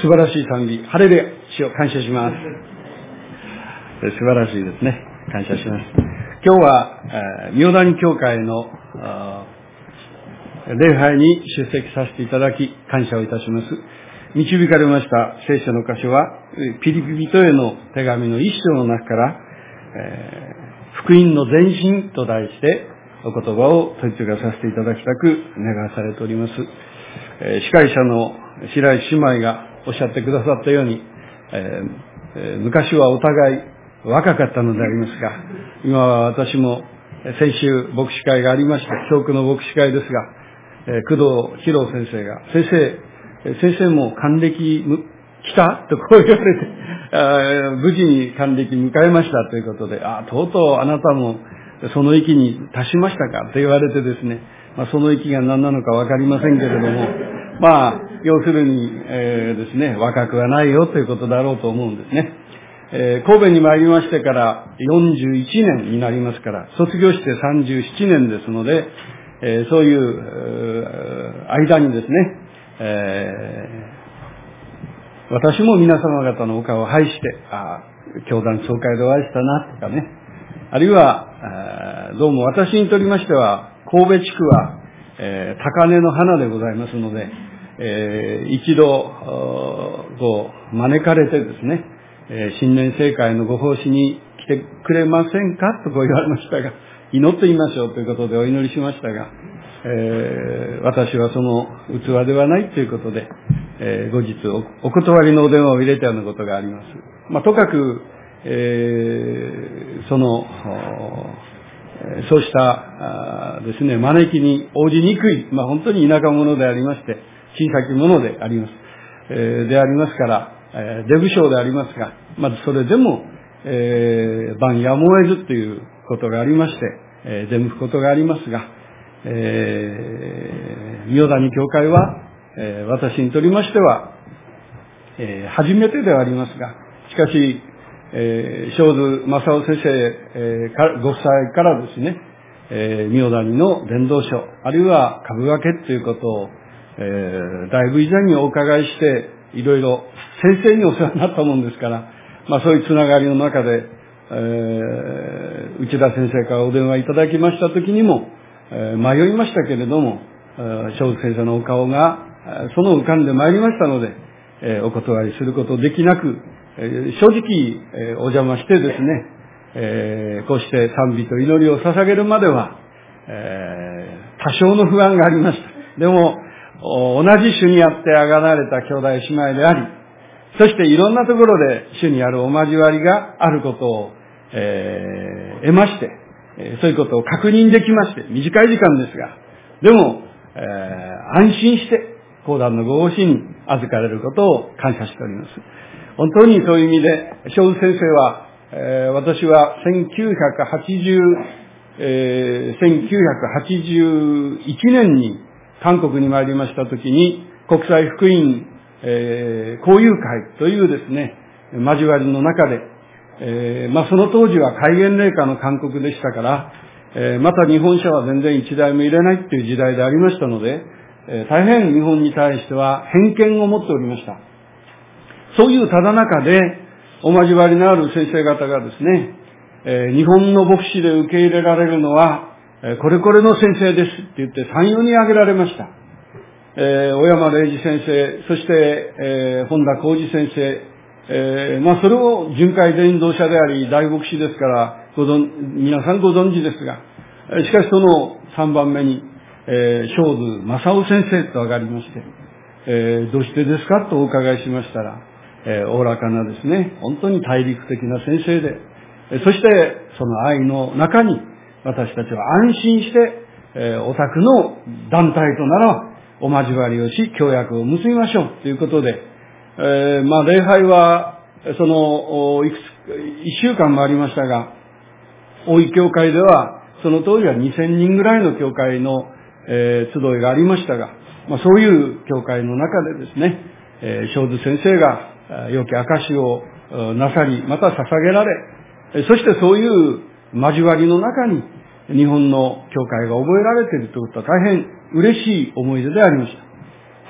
素晴らしい賛美。ハレルヤ。主を感謝します。素晴らしいですね。感謝します。今日は、えー、妙谷教会の礼拝に出席させていただき、感謝をいたします。導かれました聖書の箇所は、ピリピ人への手紙の一章の中から、えー、福音の前進と題して、お言葉を取り継がさせていただきたく願わされております。司会者の白石姉妹がおっしゃってくださったように、えー、昔はお互い若かったのでありますが、今は私も先週牧師会がありました、教区の牧師会ですが、えー、工藤博先生が、先生、先生も還暦来たとこう言われて、無事に還暦迎えましたということで、あ、とうとうあなたもその域に達しましたかと言われてですね、まあ、その域が何なのかわかりませんけれども、まあ、要するに、えー、ですね、若くはないよということだろうと思うんですね。えー、神戸に参りましてから41年になりますから、卒業して37年ですので、えー、そういう、間にですね、えー、私も皆様方のお顔を拝して、ああ、教団総会でお会いしたな、とかね、あるいは、どうも私にとりましては、神戸地区は、えー、高根の花でございますので、えー、一度、こう、招かれてですね、えー、新年盛会のご奉仕に来てくれませんかとこう言われましたが、祈ってみましょうということでお祈りしましたが、えー、私はその器ではないということで、えー、後日お断りのお電話を入れたようなことがあります。まあ、とかく、えー、その、そうしたですね、招きに応じにくい、まあ本当に田舎者でありまして、小さき者であります。え、でありますから、えー、デブ賞でありますが、まずそれでも、えー、晩やむを得ずということがありまして、え、出向くことがありますが、えー、妙谷教会は、え、私にとりましては、え、初めてではありますが、しかし、えー、正図正夫先生、えー、ご夫妻からですね、えー、妙谷の伝道書、あるいは株分けということを、えー、だいぶ以前にお伺いして、いろいろ先生にお世話になったもんですから、まあそういうつながりの中で、えー、内田先生からお電話いただきましたときにも、えー、迷いましたけれども、正図先生のお顔が、その浮かんでまいりましたので、えー、お断りすることできなく、正直、お邪魔してですね、えこうして賛美と祈りを捧げるまでは、え多少の不安がありました。でも、同じ主にあってあがられた兄弟姉妹であり、そしていろんなところで主にあるお交わりがあることを、えー、得まして、そういうことを確認できまして、短い時間ですが、でも、えー、安心して、講談のご奉仕に預かれることを感謝しております。本当にそういう意味で、小先生は、えー、私は1980、えー、1981年に韓国に参りましたときに、国際福音、えー、交友会というですね、交わりの中で、えー、まあその当時は戒厳令下の韓国でしたから、えー、また日本車は全然一台も入れないっていう時代でありましたので、えー、大変日本に対しては偏見を持っておりました。そういうただ中で、お交わりのある先生方がですね、え、日本の牧師で受け入れられるのは、え、これこれの先生ですって言って3、4人挙げられました。えー、小山礼二先生、そして、えー、本田浩二先生、えー、まあそれを巡回伝道者であり、大牧師ですから、ご存、皆さんご存知ですが、しかしその3番目に、えー、正図正夫先生と上がりまして、えー、どうしてですかとお伺いしましたら、え、おおらかなですね、本当に大陸的な先生で、そしてその愛の中に私たちは安心して、えー、お宅の団体とならお交わりをし、協約を結びましょう。ということで、えー、まあ礼拝は、その、いくつ、一週間もありましたが、大井教会では、その当時は2000人ぐらいの教会の、えー、集いがありましたが、まあそういう教会の中でですね、えー、正津先生が良き証をなさり、また捧げられ、そしてそういう交わりの中に日本の教会が覚えられているということは大変嬉しい思い出でありました。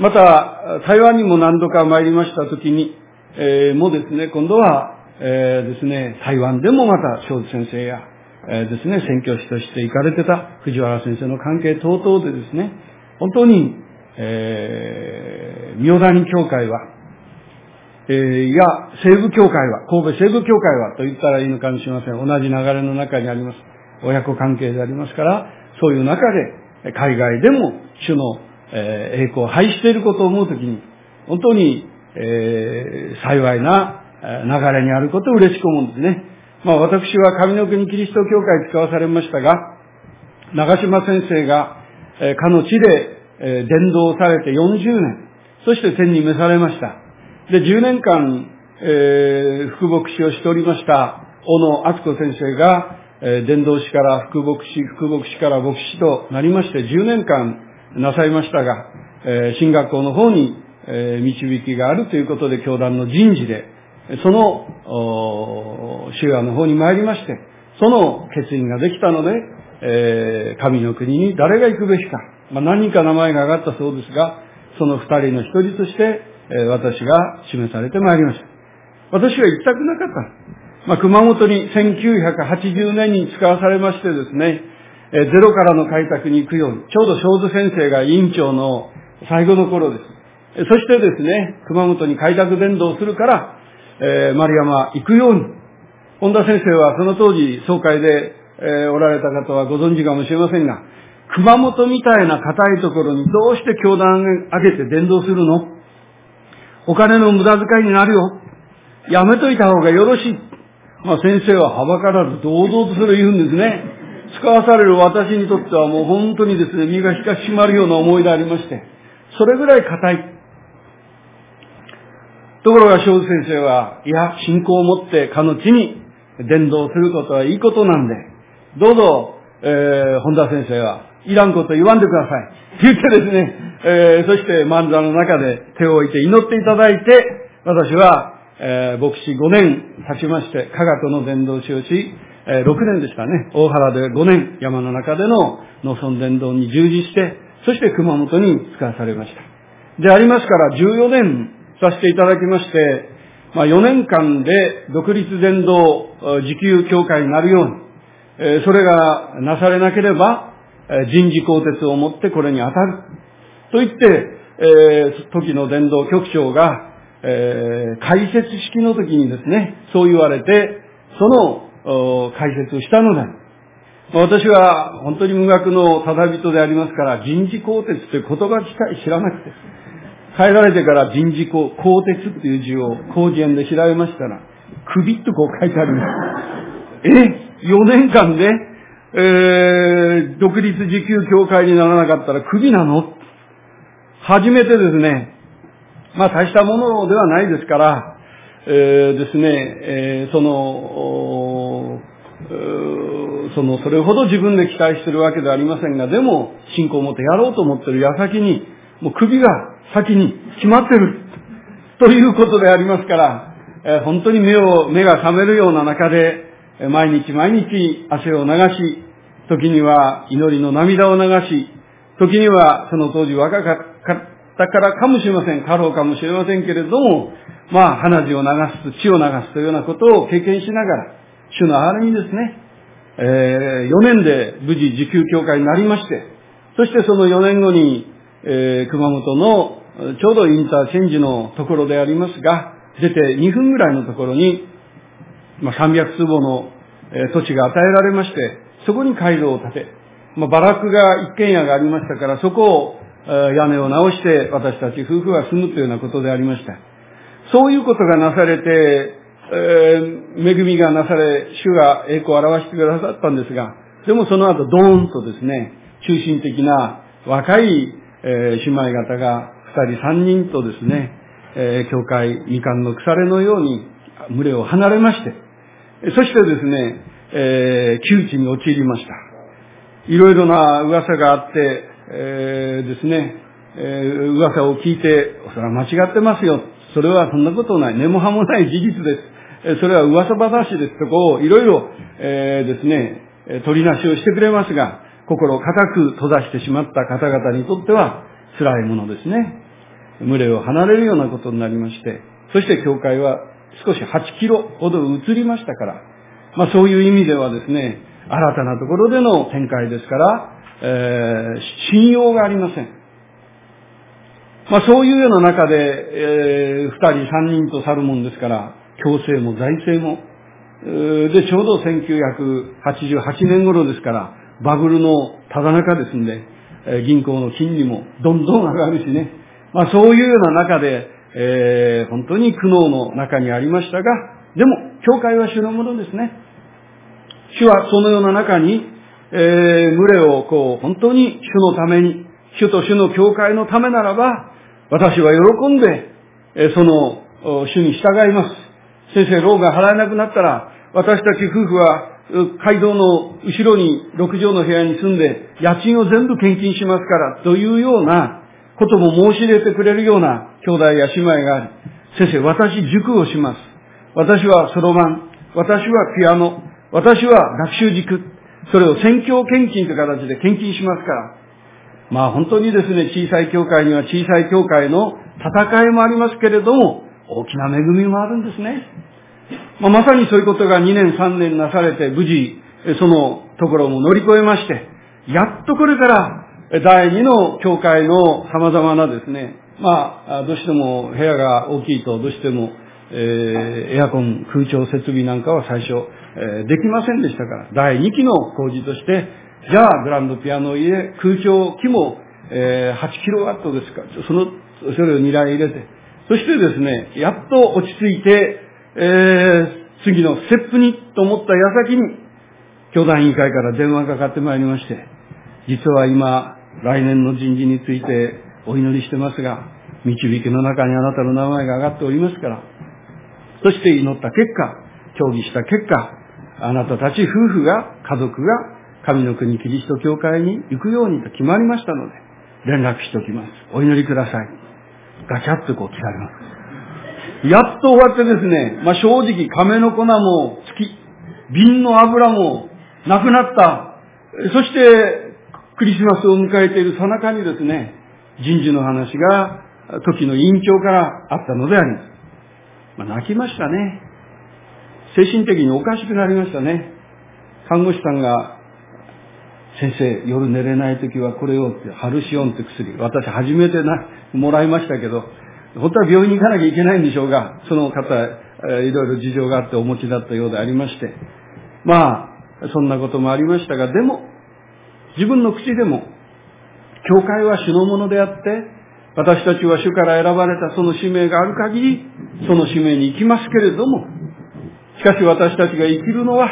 また、台湾にも何度か参りましたときに、えー、もですね、今度は、えー、ですね、台湾でもまた、正津先生や、えー、ですね、宣教師として行かれてた藤原先生の関係等々でですね、本当に、えー、妙谷教会は、えー、いや、西部教会は、神戸西部教会はと言ったらいいのかもしれません。同じ流れの中にあります。親子関係でありますから、そういう中で、海外でも主の、えー、栄光を拝していることを思うときに、本当に、えー、幸いな流れにあることを嬉しく思うんですね。まあ私は神の国キリスト教会使わされましたが、長島先生が、えー、かの地で、えー、伝道されて40年、そして天に召されました。で、10年間、えー、副牧師をしておりました、小野敦子先生が、えー、伝道師から副牧師、副牧師から牧師となりまして、10年間なさいましたが、えー、進学校の方に、えー、導きがあるということで、教団の人事で、その、主屋の方に参りまして、その決意ができたので、えー、神の国に誰が行くべきか。まあ、何人か名前が上がったそうですが、その二人の一人として、私が示されてまいりました。私は行きたくなかった。まあ、熊本に1980年に使わされましてですね、え、ゼロからの開拓に行くように、ちょうど小津先生が委員長の最後の頃です。そしてですね、熊本に開拓伝道するから、えー、丸山行くように。本田先生はその当時、総会で、えー、おられた方はご存知かもしれませんが、熊本みたいな硬いところにどうして教団上げて伝道するの？お金の無駄遣いになるよ。やめといた方がよろしい。まあ先生ははばからず堂々とそれを言うんですね。使わされる私にとってはもう本当にですね、身が引か締まるような思いでありまして、それぐらい硬い。ところが、正津先生は、いや、信仰を持ってかの地に伝道することはいいことなんで、どうぞ、えー、本田先生は、いらんこと言わんでください。言ってですね、えー、そして漫才の中で手を置いて祈っていただいて、私は、えー、牧師5年経ちまして、加賀との伝道師をし、えー、6年でしたね。大原で5年、山の中での農村伝道に従事して、そして熊本に使わされました。でありますから、14年させていただきまして、まあ、4年間で独立伝道自給協会になるように、えーそれがなされなければ、人事鋼鉄をもってこれに当たる。と言って、えー、時の伝道局長が、えー、解説式の時にですね、そう言われて、その解説をしたので、私は本当に無学のただ人でありますから、人事鋼鉄という言葉自体知らなくて、帰られてから人事鋼、鋼鉄っていう字を工事園で調べましたら、首とこう書いてあるんです。え ?4 年間で、えー、独立自給協会にならなかったら首なの？初めてですね、まあ大したものではないですから、えー、ですね、えー、その、その、それほど自分で期待してるわけではありませんが、でも、信仰を持ってやろうと思ってる矢先に、もう首が先に決まってる。ということでありますから、えー、本当に目を、目が覚めるような中で、毎日毎日汗を流し、時には祈りの涙を流し、時にはその当時若かったからかもしれません。過労かもしれませんけれども、まあ鼻血を流す、血を流すというようなことを経験しながら、主のあるにですね、えー、4年で無事自給協会になりまして、そしてその4年後に、えー、熊本のちょうどインターチェンジのところでありますが、出て2分ぐらいのところに、まあ、300坪の、え土地が与えられまして、そこに回廊を建て、まあ、バラクが一軒家がありましたから、そこを、え屋根を直して私たち夫婦は住むというようなことでありました。そういうことがなされて、えー、恵みがなされ、主が栄光を表してくださったんですが、でもその後ドーンとですね、中心的な若い、えー、姉妹方が二人三人とですね、えー、教会、みかんの腐れのように群れを離れまして、そしてですね、えー、窮地に陥りました。いろいろな噂があって、えー、ですね、えー、噂を聞いて、それは間違ってますよ。それはそんなことない。根も葉もない事実です。それは噂話ですとこをいろいろ、えー、ですね、取りなしをしてくれますが、心を固く閉ざしてしまった方々にとっては辛いものですね。群れを離れるようなことになりまして、そして教会は少し8キロほど移りましたから、まあそういう意味ではですね、新たなところでの展開ですから、えー、信用がありません。まあそういうような中で、えー、2人、3人と去るもんですから、強制も財政も、で、ちょうど1988年頃ですから、バブルのただ中ですんで、銀行の金利もどんどん上がるしね。まあそういうような中で、えー、本当に苦悩の中にありましたが、でも、教会は主のものですね。主はそのような中に、えー、群れをこう、本当に主のために、主と主の教会のためならば、私は喜んで、えー、その、主に従います。先生、老が払えなくなったら、私たち夫婦は、街道の後ろに六畳の部屋に住んで、家賃を全部献金しますから、というようなことも申し入れてくれるような兄弟や姉妹があり、先生、私塾をします。私はそろばん、私はピアノ、私は学習塾、それを宣教献金という形で献金しますから、まあ本当にですね、小さい教会には小さい教会の戦いもありますけれども、大きな恵みもあるんですね。まあ、まさにそういうことが2年3年なされて、無事、そのところも乗り越えまして、やっとこれから、第二の教会の様々なですね、まあ、どうしても部屋が大きいと、どうしても、えー、エアコン、空調設備なんかは最初、えー、できませんでしたから、第2期の工事として、じゃあグランドピアノを入れ、空調機も、えー、8キロワットですか、その、それを2台入れて、そしてですね、やっと落ち着いて、えー、次のステップにと思った矢先に、教団委員会から電話がかかってまいりまして、実は今、来年の人事についてお祈りしてますが、導きの中にあなたの名前が上がっておりますから、そして祈った結果、協議した結果、あなたたち夫婦が、家族が、神の国キリスト教会に行くようにと決まりましたので、連絡しておきます。お祈りください。ガチャッとこう切られます。やっと終わってですね、まあ、正直亀の粉も尽き、瓶の油もなくなった。そして、クリスマスを迎えているさなかにですね、人事の話が時の委員長からあったのであります。まあ、泣きましたね。精神的におかしくなりましたね。看護師さんが、先生、夜寝れない時はこれをって、ハルシオンって薬、私初めてな、もらいましたけど、本当は病院に行かなきゃいけないんでしょうが、その方、いろいろ事情があってお持ちだったようでありまして、まあ、そんなこともありましたが、でも、自分の口でも、教会は主のものであって、私たちは主から選ばれたその使命がある限り、その使命に行きますけれども、しかし私たちが生きるのは、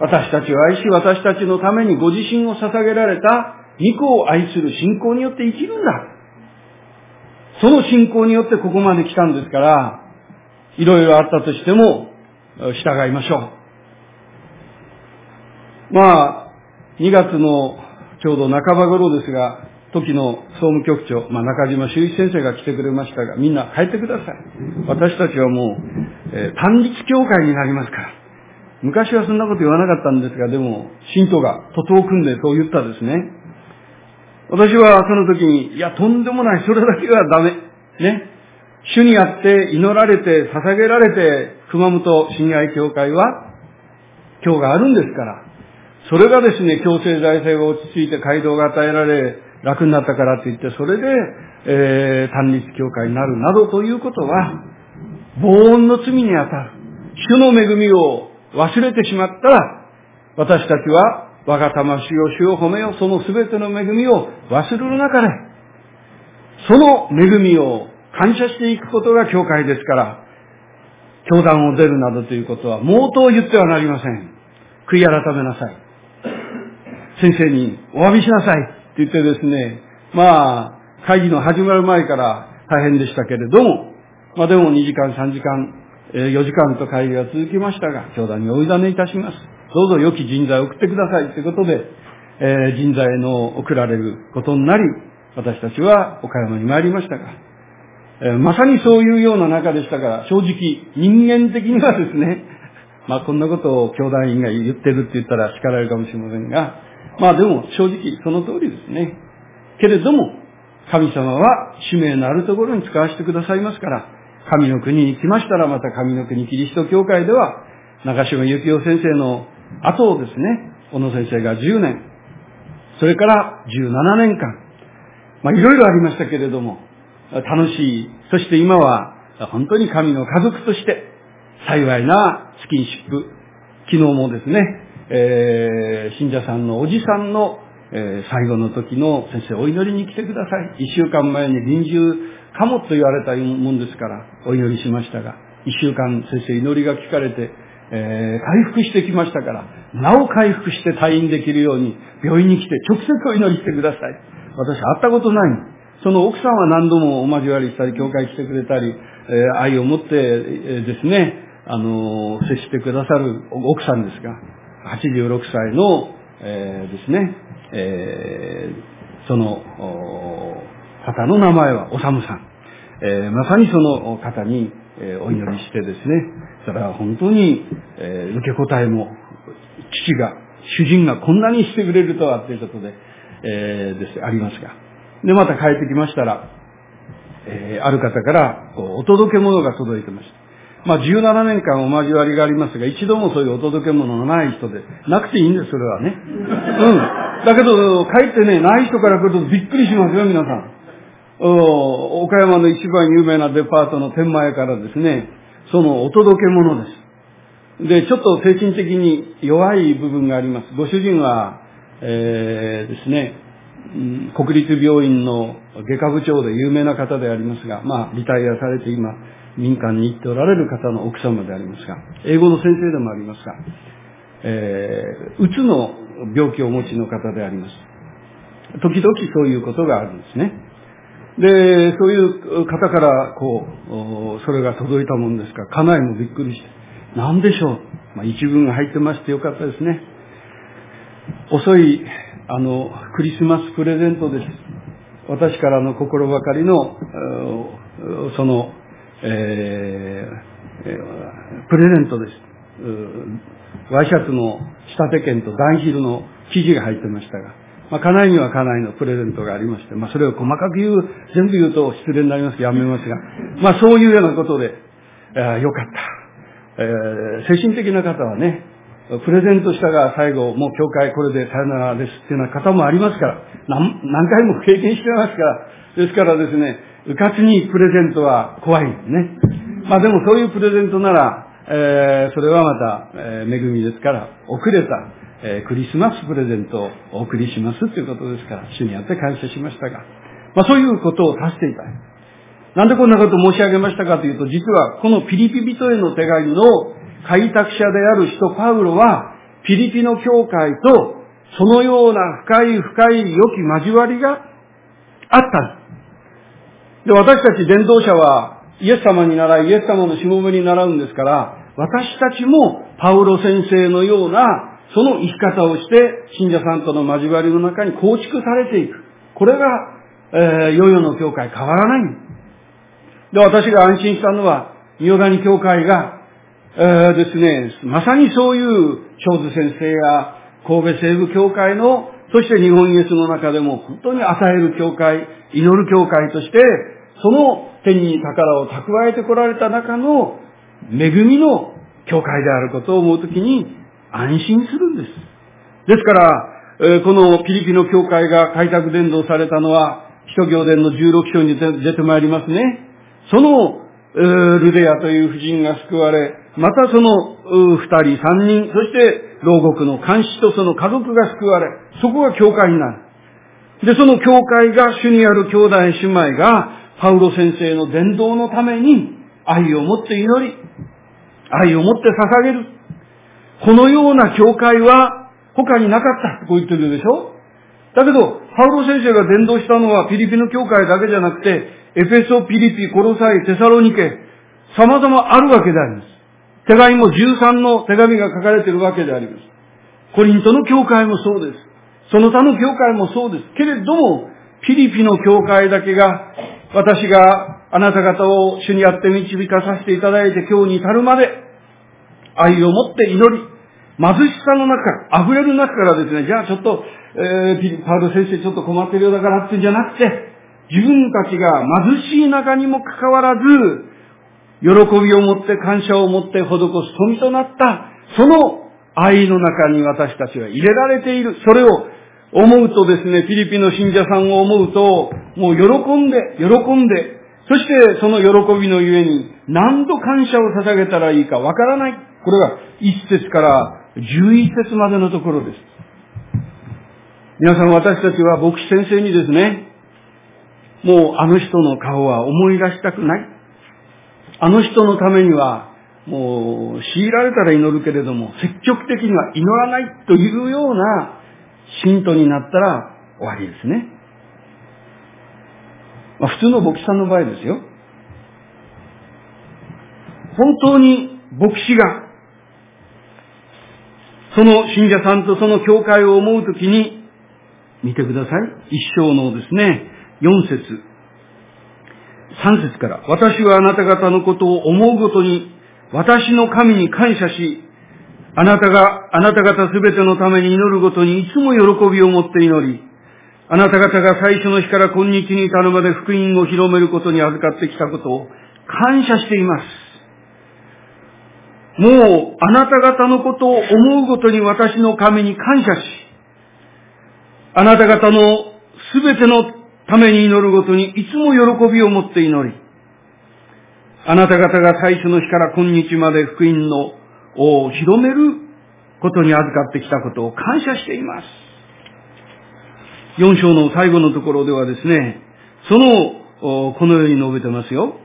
私たちを愛し、私たちのためにご自身を捧げられた御子を愛する信仰によって生きるんだ。その信仰によってここまで来たんですから、いろいろあったとしても、従いましょう。まあ、2月のちょうど半ば頃ですが、時の総務局長、まあ、中島修一先生が来てくれましたが、みんな帰ってください。私たちはもう、えー、単立教会になりますから。昔はそんなこと言わなかったんですが、でも、信徒が徒党組んでそう言ったですね。私はその時に、いや、とんでもない、それだけはダメ。ね。主にあって祈られて、捧げられて、熊本親愛教会は、今日があるんですから。それがですね、強制財政が落ち着いて街道が与えられ、楽になったからといって、それで、えー、単立教会になるなどということは、防音の罪にあたる。主の恵みを忘れてしまったら、私たちは我が魂を主を褒めよ、その全ての恵みを忘れる中で、その恵みを感謝していくことが教会ですから、教団を出るなどということは、毛頭言ってはなりません。悔い改めなさい。先生にお詫びしなさい。って言ってですね、まあ、会議の始まる前から大変でしたけれども、まあでも2時間、3時間、4時間と会議が続きましたが、教団にお委ねいたします。どうぞ良き人材を送ってくださいということで、え、人材の送られることになり、私たちは岡山に参りましたが、え、まさにそういうような中でしたから、正直、人間的にはですね、まあこんなことを教団員が言ってるって言ったら叱られるかもしれませんが、まあでも正直その通りですね。けれども、神様は使命のあるところに使わせてくださいますから、神の国に来ましたらまた神の国キリスト教会では、中島幸雄先生の後をですね、小野先生が10年、それから17年間、まあいろいろありましたけれども、楽しい、そして今は本当に神の家族として幸いなスキンシップ、昨日もですね、えー、信者さんのおじさんの、えー、最後の時の先生お祈りに来てください。一週間前に臨終かもと言われたもんですからお祈りしましたが、一週間先生祈りが聞かれて、えー、回復してきましたから、なお回復して退院できるように病院に来て直接お祈りしてください。私会ったことない。その奥さんは何度もお交わりしたり、教会来てくれたり、えー、愛を持って、えー、ですね、あの接してくださる奥さんですが、86歳の、えー、ですね、えー、その方の名前はおさむさん。えー、まさにその方に、え、お祈りしてですね、それは本当に、えー、受け答えも、父が、主人がこんなにしてくれるとはということで、えー、です、ありますが。で、また帰ってきましたら、えー、ある方から、こう、お届け物が届いてました。まあ、17年間お交わりがありますが、一度もそういうお届け物のない人で、なくていいんです、それはね。うん。だけど、帰ってね、ない人から来るとびっくりしますよ、皆さん。お岡山の一番有名なデパートの天満屋からですね、そのお届け物です。で、ちょっと精神的に弱い部分があります。ご主人は、えー、ですね、国立病院の外科部長で有名な方でありますが、まあ、リタイアされて今、民間に行っておられる方の奥様でありますが、英語の先生でもありますが、えー、うつの病気をお持ちの方であります。時々そういうことがあるんですね。で、そういう方から、こう、それが届いたもんですから、家内もびっくりして、何でしょう？まあ、一文が入ってましてよかったですね。遅い、あの、クリスマスプレゼントです。私からの心ばかりの、その、えー、プレゼントです。ワイシャツの仕立て券とダンヒルの生地が入ってましたが、まあ、家内には家内のプレゼントがありまして、まあ、それを細かく言う、全部言うと失礼になりますやめますが、まあ、そういうようなことで、えー、よかった。えー、精神的な方はね、プレゼントしたが最後、もう教会これでさよならですっていうような方もありますから、何何回も経験してますから、ですからですね、うかつにプレゼントは怖いんですね。まあでもそういうプレゼントなら、えー、それはまた、えー、恵みですから、遅れた、えー、クリスマスプレゼントをお送りしますということですから、主にあって感謝しましたが、まあそういうことをさせていた。なんでこんなことを申し上げましたかというと、実はこのピリピ人への手紙の開拓者である人パウロは、ピリピの教会とそのような深い深い良き交わりがあった。で、私たち伝道者はイエス様に習い、イエス様のしもべに習うんですから、私たちもパウロ先生のようなその生き方をして、信者さんとの交わりの中に構築されていく。これが、えー、ヨヨの教会変わらない。で、私が安心したのは、伊予谷教会が、えー、ですね、まさにそういう長津先生や神戸西部教会の、そして日本イエスの中でも本当に与える教会、祈る教会として、その手に宝を蓄えてこられた中の恵みの教会であることを思うときに、安心するんです。ですから、このピリピの教会が開拓伝道されたのは、使徒行伝の16章に出てまいりますね。その、ルデアという婦人が救われ、またその二人、三人、そして牢獄の監視とその家族が救われ、そこが教会になる。で、その教会が主にある兄弟姉妹が、パウロ先生の伝道のために愛を持って祈り、愛を持って捧げる。このような教会は他になかったこう言ってるでしょ？だけど、パウロ先生が伝道したのはピリピの教会だけじゃなくて、エフェソ、ピリピ、コロサイ、テサロニケ、様々あるわけであります。手紙も13の手紙が書かれているわけであります。コリントの教会もそうです。その他の教会もそうです。けれども、ピリピの教会だけが、私があなた方を主にあって導かさせていただいて今日に至るまで、愛を持って祈り、貧しさの中から、溢れる中からですね、じゃあちょっと、えー、パウロ先生ちょっと困ってるようだからってんじゃなくて、自分たちが貧しい中にもかかわらず、喜びを持って感謝を持って施す富となった、その愛の中に私たちは入れられている。それを思うとですね、フィリピンの信者さんを思うと、もう喜んで、喜んで、そしてその喜びのゆえに何度感謝を捧げたらいいかわからない。これが1節から11節までのところです。皆さん私たちは牧師先生にですね、もうあの人の顔は思い出したくない。あの人のためにはもう強いられたら祈るけれども積極的には祈らないというような信徒になったら終わりですね。まあ、普通の牧師さんの場合ですよ。本当に牧師が、その信者さんとその教会を思うときに、見てください。一章のですね、四節、三節から、私はあなた方のことを思うごとに、私の神に感謝し、あなたが、あなた方すべてのために祈るごとにいつも喜びを持って祈り、あなた方が最初の日から今日に至るまで福音を広めることに預かってきたことを感謝しています。もう、あなた方のことを思うごとに私の神に感謝し、あなた方のすべてのために祈るごとにいつも喜びを持って祈り、あなた方が最初の日から今日まで福音のを広めることに預かってきたことを感謝しています。4章の最後のところではですね、その、このように述べてますよ。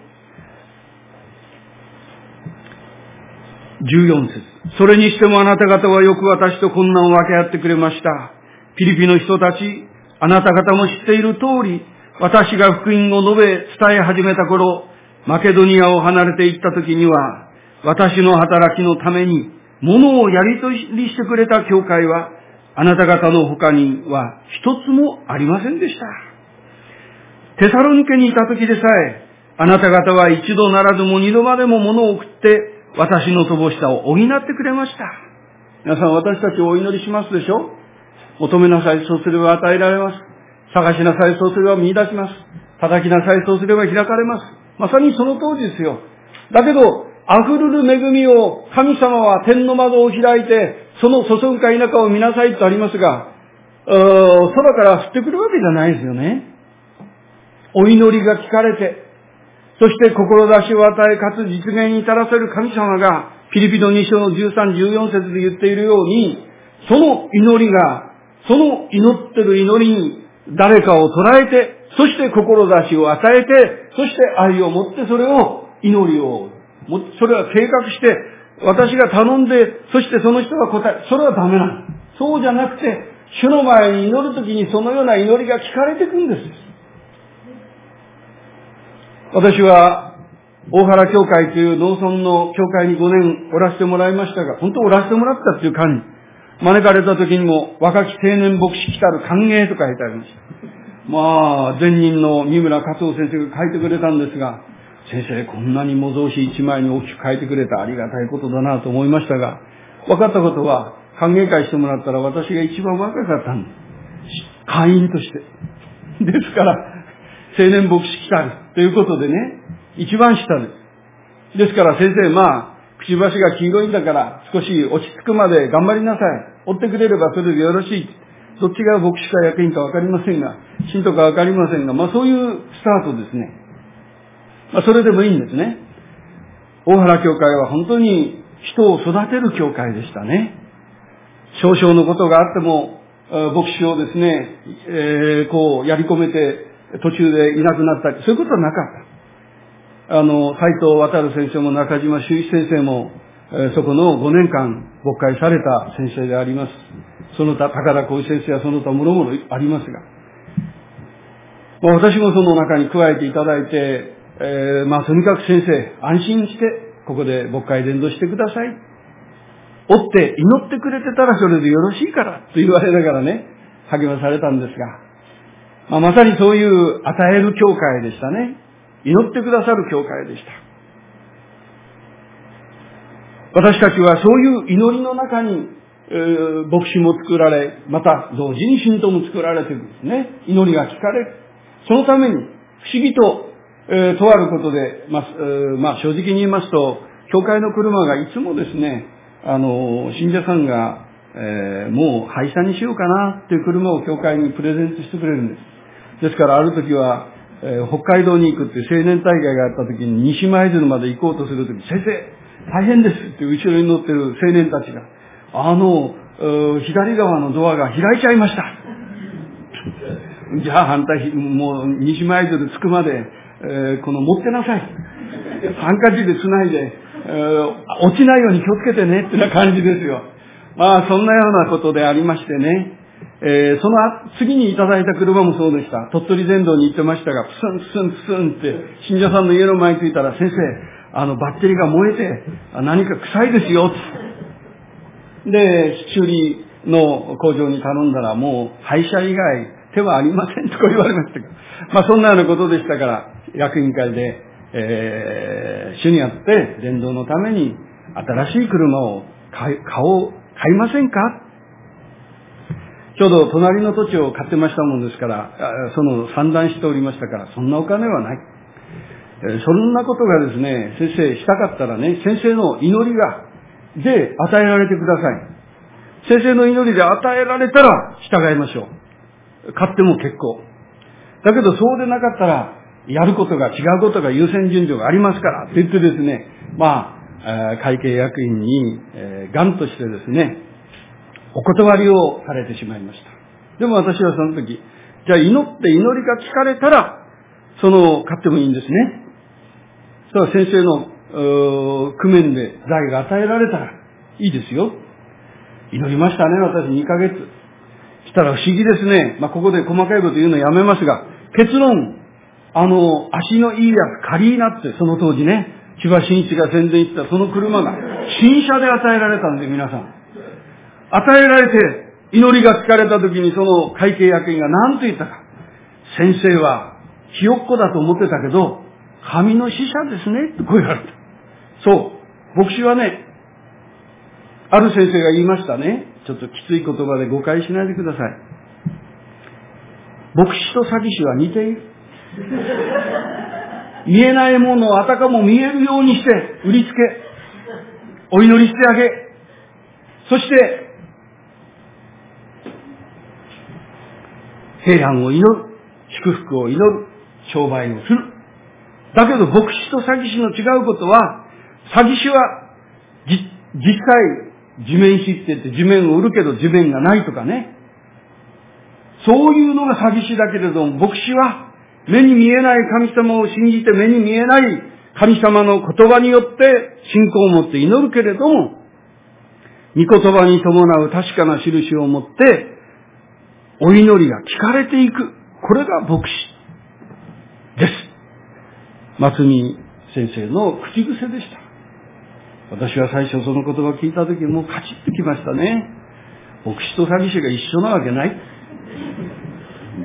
14節それにしてもあなた方はよく私と困難を分け合ってくれました。フィリピの人たち、あなた方も知っている通り、私が福音を述べ伝え始めた頃、マケドニアを離れて行った時には、私の働きのために、物をやり取りしてくれた教会は、あなた方の他には一つもありませんでした。テサロニケにいた時でさえ、あなた方は一度ならずも二度までも物を送って、私の乏しさを補ってくれました。皆さん私たちお祈りしますでしょ求めなさい、そうすれば与えられます。探しなさい、そうすれば見出します。叩きなさい、そうすれば開かれます。まさにその通りですよ。だけど、溢れる恵みを神様は天の窓を開いて、その注ぐか否かを見なさいとありますが、空から降ってくるわけじゃないですよね。お祈りが聞かれて、そして志を与え、かつ実現に至らせる神様が、フィリピノ2章の13、14節で言っているように、その祈りが、その祈ってる祈りに誰かを捉えて、そして志を与えて、そして愛を持ってそれを祈りをそれは計画して、私が頼んで、そしてその人が答え、それはダメなの。そうじゃなくて、主の前に祈るときにそのような祈りが聞かれてくんです。私は、大原教会という農村の教会に5年おらせてもらいましたが、本当おらせてもらったっていう感じ。招かれた時にも、若き青年牧師来たる歓迎と書いてありました。まあ、前任の三村勝夫先生が書いてくれたんですが、先生、こんなに模造紙一枚に大きく書いてくれたありがたいことだなと思いましたが、分かったことは、歓迎会してもらったら私が一番若かったんです。会員として。ですから、青年牧師来たるということでね、一番下です。ですから先生、まあ、くちばしが黄色いんだから少し落ち着くまで頑張りなさい。追ってくれればそれでよろしい。どっちが牧師か役員かわかりませんが、信徒かわかりませんが、まあそういうスタートですね。まあ、それでもいいんですね。大原教会は本当に人を育てる教会でしたね。少々のことがあっても、牧師をですね、えー、こう、やり込めて、途中でいなくなったり、そういうことはなかった。あの、斎藤渡先生も中島修一先生も、え、そこの5年間、牧会された先生であります。その他、高田浩一先生はその他もろもろありますが、ま私もその中に加えていただいて、えー、まあとにかく先生、安心して、ここで牧会伝道してください。追って祈ってくれてたらそれでよろしいからと言われながらね、励まされたんですが、まあ、まさにそういう与える教会でしたね。祈ってくださる教会でした。私たちはそういう祈りの中に、えー、牧師も作られ、また同時に信徒も作られていくんですね。祈りが聞かれる。そのために不思議と、えー、とあることで、まあ、まあ、正直に言いますと、教会の車がいつもですね、あの、信者さんが、えー、もう廃車にしようかなっていう車を教会にプレゼントしてくれるんです。ですからある時は、えー、北海道に行くって青年大会があった時に西舞鶴まで行こうとする時、先生、大変ですって後ろに乗ってる青年たちが、あの、左側のドアが開いちゃいました。じゃあ反対、もう西舞鶴着くまで、えー、この持ってなさい。ハンカチで繋いで、えー、落ちないように気をつけてねってな感じですよ。まあそんなようなことでありましてね、えー、その次にいただいた車もそうでした。鳥取全道に行ってましたが、プスンプスンプスンって、信者さんの家の前に着いたら、先生、あの、バッテリーが燃えて、何か臭いですよ、で、修理の工場に頼んだら、もう、廃車以外、手はありませんとか言われましたけど、まあそんなようなことでしたから、役員会で、えー、主にあって伝道のために新しい車を買、買おう、買いませんか？ちょうど隣の土地を買ってましたもんですから、その散乱しておりましたから、そんなお金はない。そんなことがですね、先生したかったらね、先生の祈りが、で与えられてください。先生の祈りで与えられたら従いましょう。買っても結構。だけどそうでなかったら、やることが違うことが優先順序がありますからって言ってですね、まあ、会計役員に、えー、ガンとしてですね、お断りをされてしまいました。でも私はその時、じゃあ祈って祈りが聞かれたら、その、買ってもいいんですね。それは先生の、工面で財が与えられたらいいですよ。祈りましたね、私2ヶ月。したら不思議ですね。まあ、ここで細かいこと言うのやめますが、結論、あの、足のいいやつ、カリーナって、その当時ね、千葉真一が宣伝したその車が、新車で与えられたんで、皆さん。与えられて、祈りが疲れた時にその会計役員が何と言ったか。先生は、ひよっこだと思ってたけど、神の使者ですね、とこう言われた。そう。牧師はね、ある先生が言いましたね。ちょっときつい言葉で誤解しないでください。牧師と詐欺師は似ている。見えないものをあたかも見えるようにして売りつけ、お祈りしてあげ、そして、平安を祈る、祝福を祈る、商売をする。だけど牧師と詐欺師の違うことは、詐欺師は、実際、地面師って言って地面を売るけど地面がないとかね。そういうのが詐欺師だけれども、牧師は目に見えない神様を信じて目に見えない神様の言葉によって信仰を持って祈るけれども、御言葉に伴う確かな印を持って、お祈りが聞かれていく。これが牧師です。松見先生の口癖でした。私は最初その言葉を聞いた時もうカチッときましたね。牧師と詐欺師が一緒なわけない。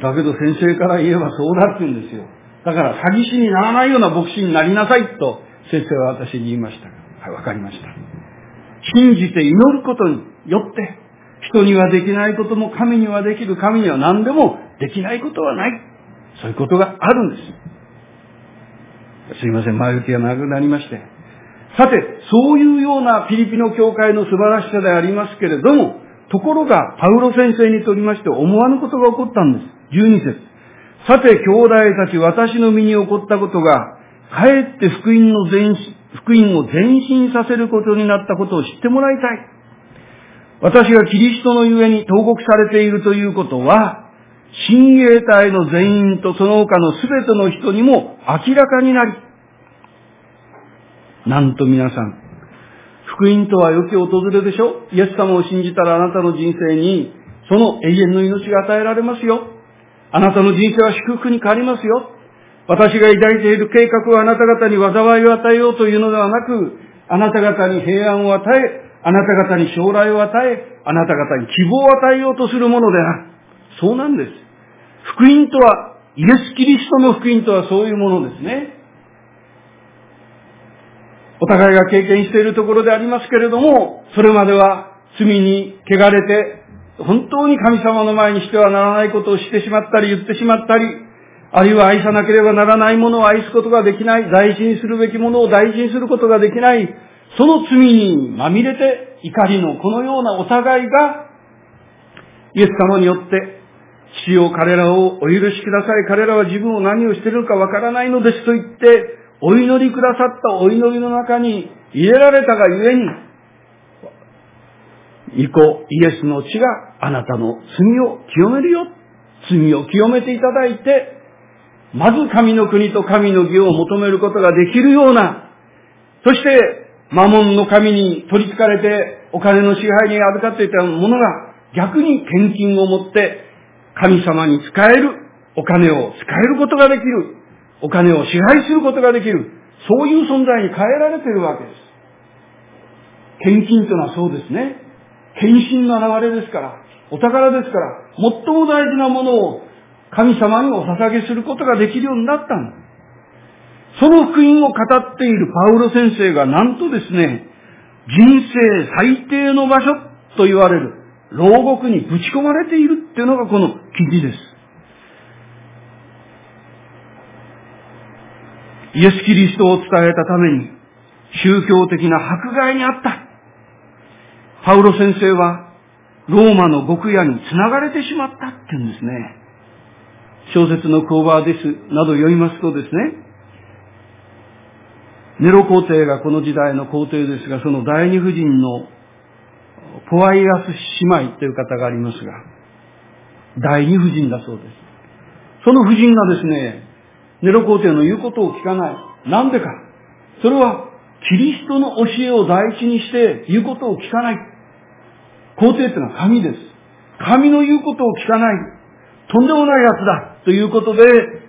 だけど先生から言えばそうだって言うんですよ。だから詐欺師にならないような牧師になりなさいと先生は私に言いました。はい、わかりました。信じて祈ることによって、人にはできないことも神にはできる、神には何でもできないことはない。そういうことがあるんです。すいません、前置きが長くなりまして。さて、そういうようなピリピの教会の素晴らしさでありますけれども、ところが、パウロ先生にとりまして思わぬことが起こったんです。12節。さて、兄弟たち、私の身に起こったことが、かえって福音の前福音を前進させることになったことを知ってもらいたい。私がキリストのゆえに投獄されているということは、親衛隊の全員とその他のすべての人にも明らかになり、なんと皆さん、福音とは良き訪れでしょイエス様を信じたらあなたの人生に、その永遠の命が与えられますよ。あなたの人生は祝福に変わりますよ。私が抱いている計画はあなた方に災いを与えようというのではなく、あなた方に平安を与え、あなた方に将来を与え、あなた方に希望を与えようとするものである。そうなんです。福音とは、イエス・キリストの福音とはそういうものですね。お互いが経験しているところでありますけれども、それまでは罪に汚れて、本当に神様の前にしてはならないことをしてしまったり言ってしまったり、あるいは愛さなければならないものを愛すことができない、大事にするべきものを大事にすることができない、その罪にまみれて怒りのこのようなお互いが、イエス様によって、父を彼らをお許しください。彼らは自分を何をしているかわからないのですと言って、お祈りくださったお祈りの中に入れられたがゆえに、御子イエスの血があなたの罪を清めるよ。罪を清めていただいて、まず神の国と神の義を求めることができるような、そして、魔門の神に取り憑かれてお金の支配に預かっていたものが逆に献金を持って神様に使えるお金を使えることができるお金を支配することができるそういう存在に変えられているわけです。献金というのはそうですね。献身の現れですから、お宝ですから、最も大事なものを神様にお捧げすることができるようになったんです。その福音を語っているパウロ先生がなんとですね、人生最低の場所と言われる牢獄にぶち込まれているっていうのがこの記事です。イエス・キリストを伝えたために宗教的な迫害にあった。パウロ先生はローマの極夜に繋がれてしまったって言うんですね。小説のコーバーですなど読みますとですね、ネロ皇帝がこの時代の皇帝ですが、その第二夫人のポアイアス姉妹という方がありますが、第二夫人だそうです。その夫人がですね、ネロ皇帝の言うことを聞かない。なんでか。それは、キリストの教えを第一にして言うことを聞かない。皇帝ってのは神です。神の言うことを聞かない。とんでもない奴だ。ということで、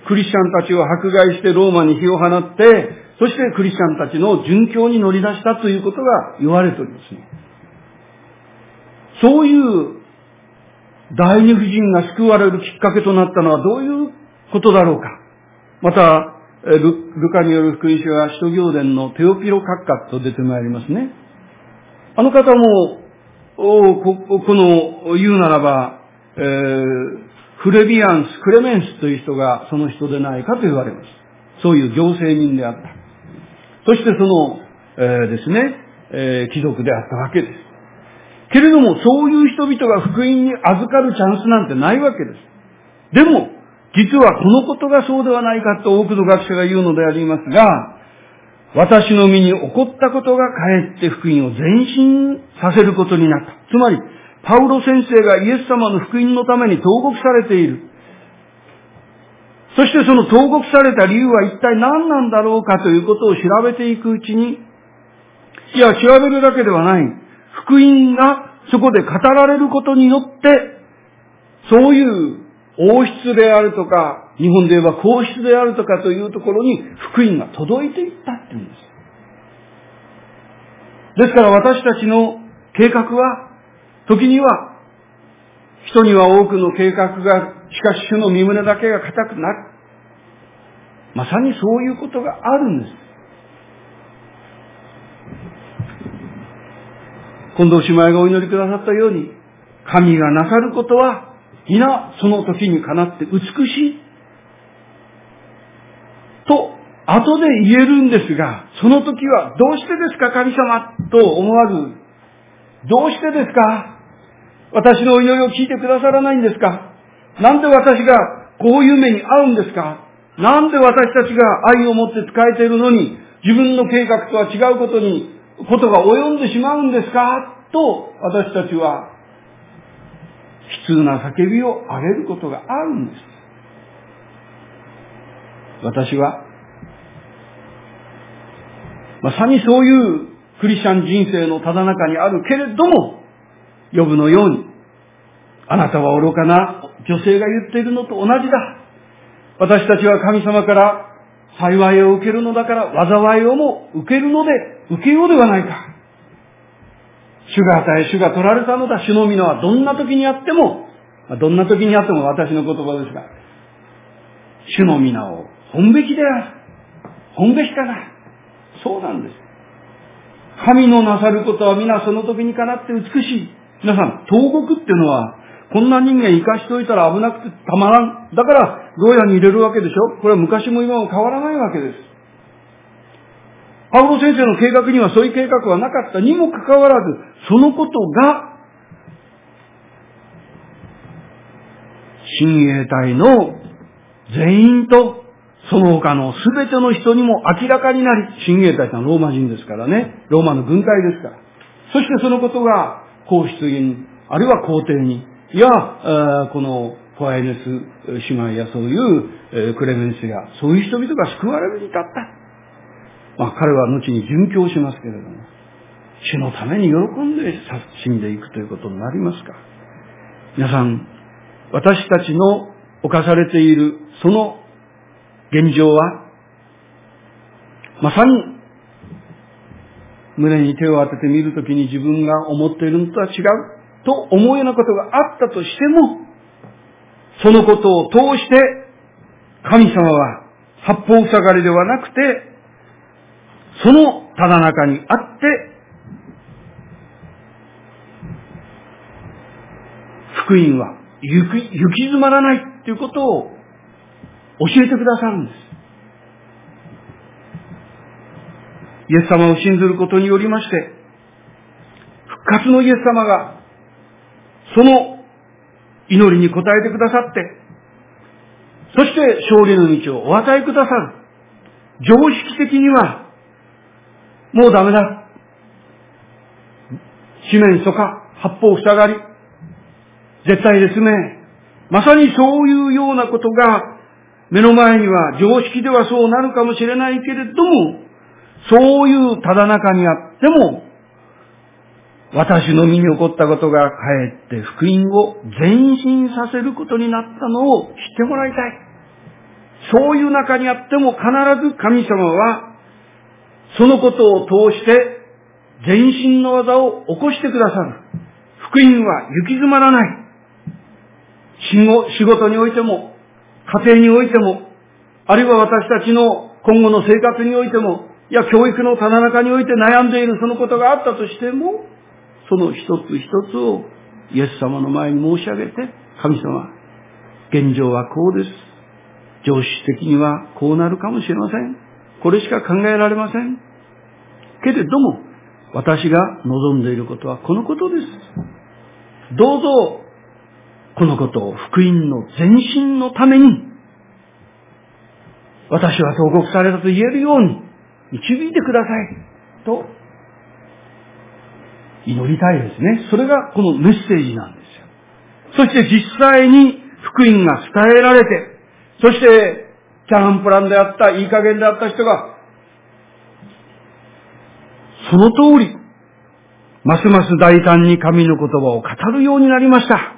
クリスチャンたちを迫害してローマに火を放って、そしてクリスチャンたちの殉教に乗り出したということが言われておりますね。そういう第二夫人が救われるきっかけとなったのはどういうことだろうか。また、ルルカによる福音書は使徒行伝のテオピロ閣下と出てまいりますね。あの方も、この言うならば、えー、フレビアンス、クレメンスという人がその人でないかと言われます。そういう行政人であった。そしてその、えー、ですね、えー、貴族であったわけです。けれども、そういう人々が福音に預かるチャンスなんてないわけです。でも、実はこのことがそうではないかと多くの学者が言うのでありますが、私の身に起こったことがかえって福音を前進させることになった。つまり、パウロ先生がイエス様の福音のために投獄されている。そしてその投獄された理由は一体何なんだろうかということを調べていくうちに、いや、調べるだけではない。福音がそこで語られることによって、そういう王室であるとか、日本で言えば皇室であるとかというところに福音が届いていったっていうんです。ですから私たちの計画は、時には人には多くの計画が、しかし主の身胸だけが固くなる。まさにそういうことがあるんです。近藤姉妹がお祈りくださったように、神がなさることは、皆その時にかなって美しい。と、後で言えるんですが、その時は、どうしてですか神様？と思わず、どうしてですか？私のお祈りを聞いてくださらないんですか？なんで私がこういう目に遭うんですか？なんで私たちが愛を持って使えているのに、自分の計画とは違うことに、ことが及んでしまうんですか？と、私たちは、悲痛な叫びを上げることがあるんです。私は、まさにそういうクリスチャン人生のただ中にあるけれども、呼ぶのように、あなたは愚かな女性が言っているのと同じだ。私たちは神様から幸いを受けるのだから災いをも受けるので受けようではないか。主が与え、主が取られたのだ。主の皆はどんな時にあっても、どんな時にあっても私の言葉ですが、主の皆を本べきである。本べきかな。そうなんです。神のなさることは皆その時にかなって美しい。皆さん、投獄っていうのは、こんな人間生かしといたら危なくてたまらん。だから、牢屋に入れるわけでしょこれは昔も今も変わらないわけです。パウロ先生の計画にはそういう計画はなかったにもかかわらず、そのことが、親衛隊の全員と、その他の全ての人にも明らかになり、親衛隊ってのはローマ人ですからね、ローマの軍隊ですから。そしてそのことが、皇室に、あるいは皇帝に、や、このファイネス姉妹やそういうクレメンスや、そういう人々が救われるに至った。まあ彼は後に殉教しますけれども、主のために喜んで死んでいくということになりますか。皆さん、私たちの犯されているその現状は、まさに胸に手を当ててみるときに自分が思っているのとは違うと思うようなことがあったとしても、そのことを通して神様は八方塞がりではなくてそのただ中にあって、福音は行き行き詰まらないということを教えてくださるんです。イエス様を信ずることによりまして、復活のイエス様が、その祈りに応えてくださって、そして勝利の道をお与えくださる。常識的にはもうダメだ。四面楚歌、八方塞がり、絶対ですね。まさにそういうようなことが、目の前には常識ではそうなるかもしれないけれども、そういうただ中にあっても、私の身に起こったことがかえって福音を前進させることになったのを知ってもらいたい。そういう中にあっても必ず神様はそのことを通して、全身の技を起こしてくださる。福音は行き詰まらない。仕事においても、家庭においても、あるいは私たちの今後の生活においても、いや、教育の棚中において悩んでいるそのことがあったとしても、その一つ一つをイエス様の前に申し上げて、神様、現状はこうです。常識的にはこうなるかもしれません。これしか考えられません。けれども、私が望んでいることはこのことです。どうぞ、このことを福音の前進のために、私は投獄されたと言えるように導いてください。と、祈りたいですね。それがこのメッセージなんですよ。そして実際に福音が伝えられて、そしてチャンプランであった、いい加減であった人が、その通り、ますます大胆に神の言葉を語るようになりました。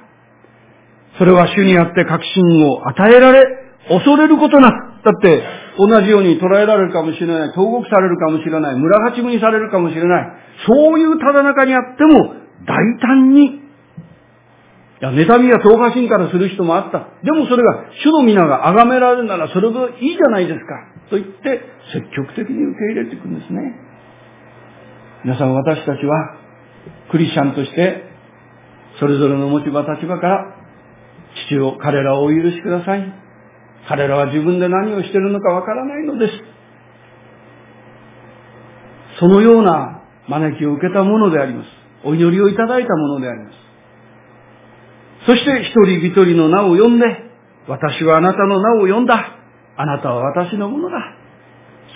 それは主にあって確信を与えられ、恐れることなく、だって、同じように捉えられるかもしれない、投獄されるかもしれない、村八分にされるかもしれない、そういうただ中にあっても、大胆にいや、妬みや党派心からする人もあった。でもそれが主の皆が崇められるならそれでいいじゃないですか。と言って積極的に受け入れていくんですね。皆さん私たちはクリスチャンとしてそれぞれの持ち場立場から父を、彼らをお許しください。彼らは自分で何をしているのかわからないのです。そのような招きを受けたものであります。お祈りをいただいたものであります。そして一人一人の名を呼んで、私はあなたの名を呼んだ。あなたは私のものだ。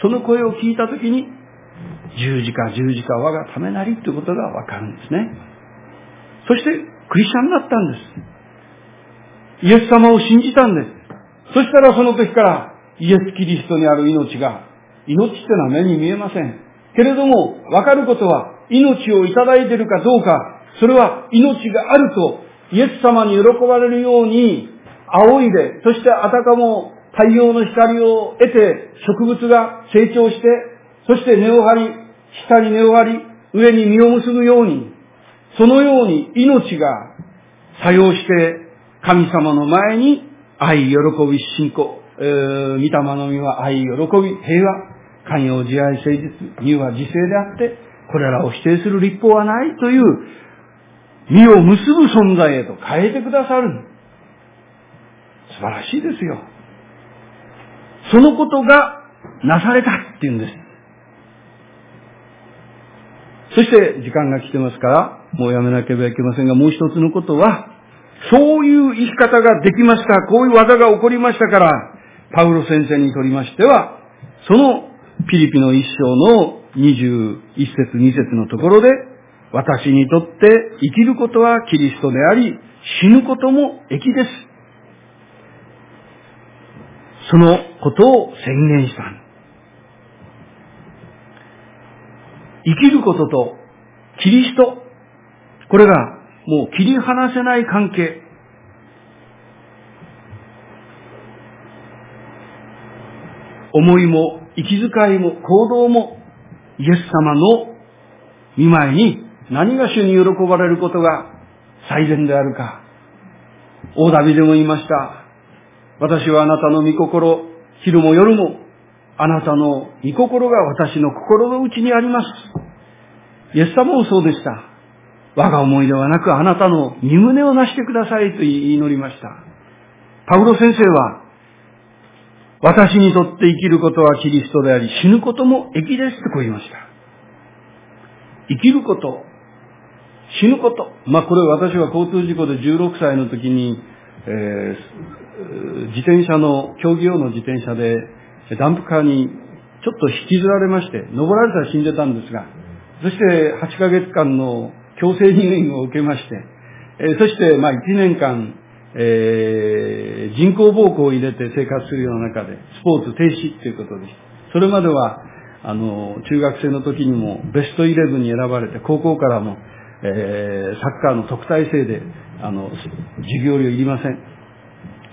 その声を聞いたときに、十字架十字架我がためなりということがわかるんですね。そして、クリスチャンだったんです。イエス様を信じたんです。そしたらその時から、イエス・キリストにある命が、命ってのは目に見えません。けれども、わかることは、命をいただいているかどうか、それは命があるとイエス様に喜ばれるように仰いで、そしてあたかも太陽の光を得て植物が成長して、そして根を張り、下に根を張り、上に実を結ぶように、そのように命が作用して神様の前に愛、喜び、信仰、えー、御霊の実は愛、喜び、平和、寛容、慈愛、誠実、乳は自制であって、これらを否定する立法はないという身を結ぶ存在へと変えてくださる。素晴らしいですよ。そのことがなされたっていうんです。そして時間が来てますから、もうやめなければいけませんが、もう一つのことは、そういう生き方ができました、こういう技が起こりましたから、パウロ先生にとりましては、そのピリピの一章の21節2節のところで、私にとって生きることはキリストであり、死ぬことも益です。そのことを宣言した。生きることとキリスト、これがもう切り離せない関係。思いも、息遣いも、行動も、イエス様の見前に何が主に喜ばれることが最善であるか。大ダビでも言いました。私はあなたの御心、昼も夜も、あなたの御心が私の心の内にあります。イエス様もそうでした。我が思いではなくあなたの身胸をなしてくださいと言い祈りました。パウロ先生は、私にとって生きることはキリストであり、死ぬことも益ですとこう言いました。生きること、死ぬこと。まあこれ私は交通事故で16歳の時に、えー、自転車の、競技用の自転車でダンプカーにちょっと引きずられまして、登られたら死んでたんですが、そして8ヶ月間の強制入院を受けまして、え、そしてまあ1年間、えー、人工膀胱を入れて生活するような中で、スポーツ停止ということでした。それまでは、あの、中学生の時にもベストイレブンに選ばれて、高校からもえー、サッカーの特待生で、あの、授業料いりません。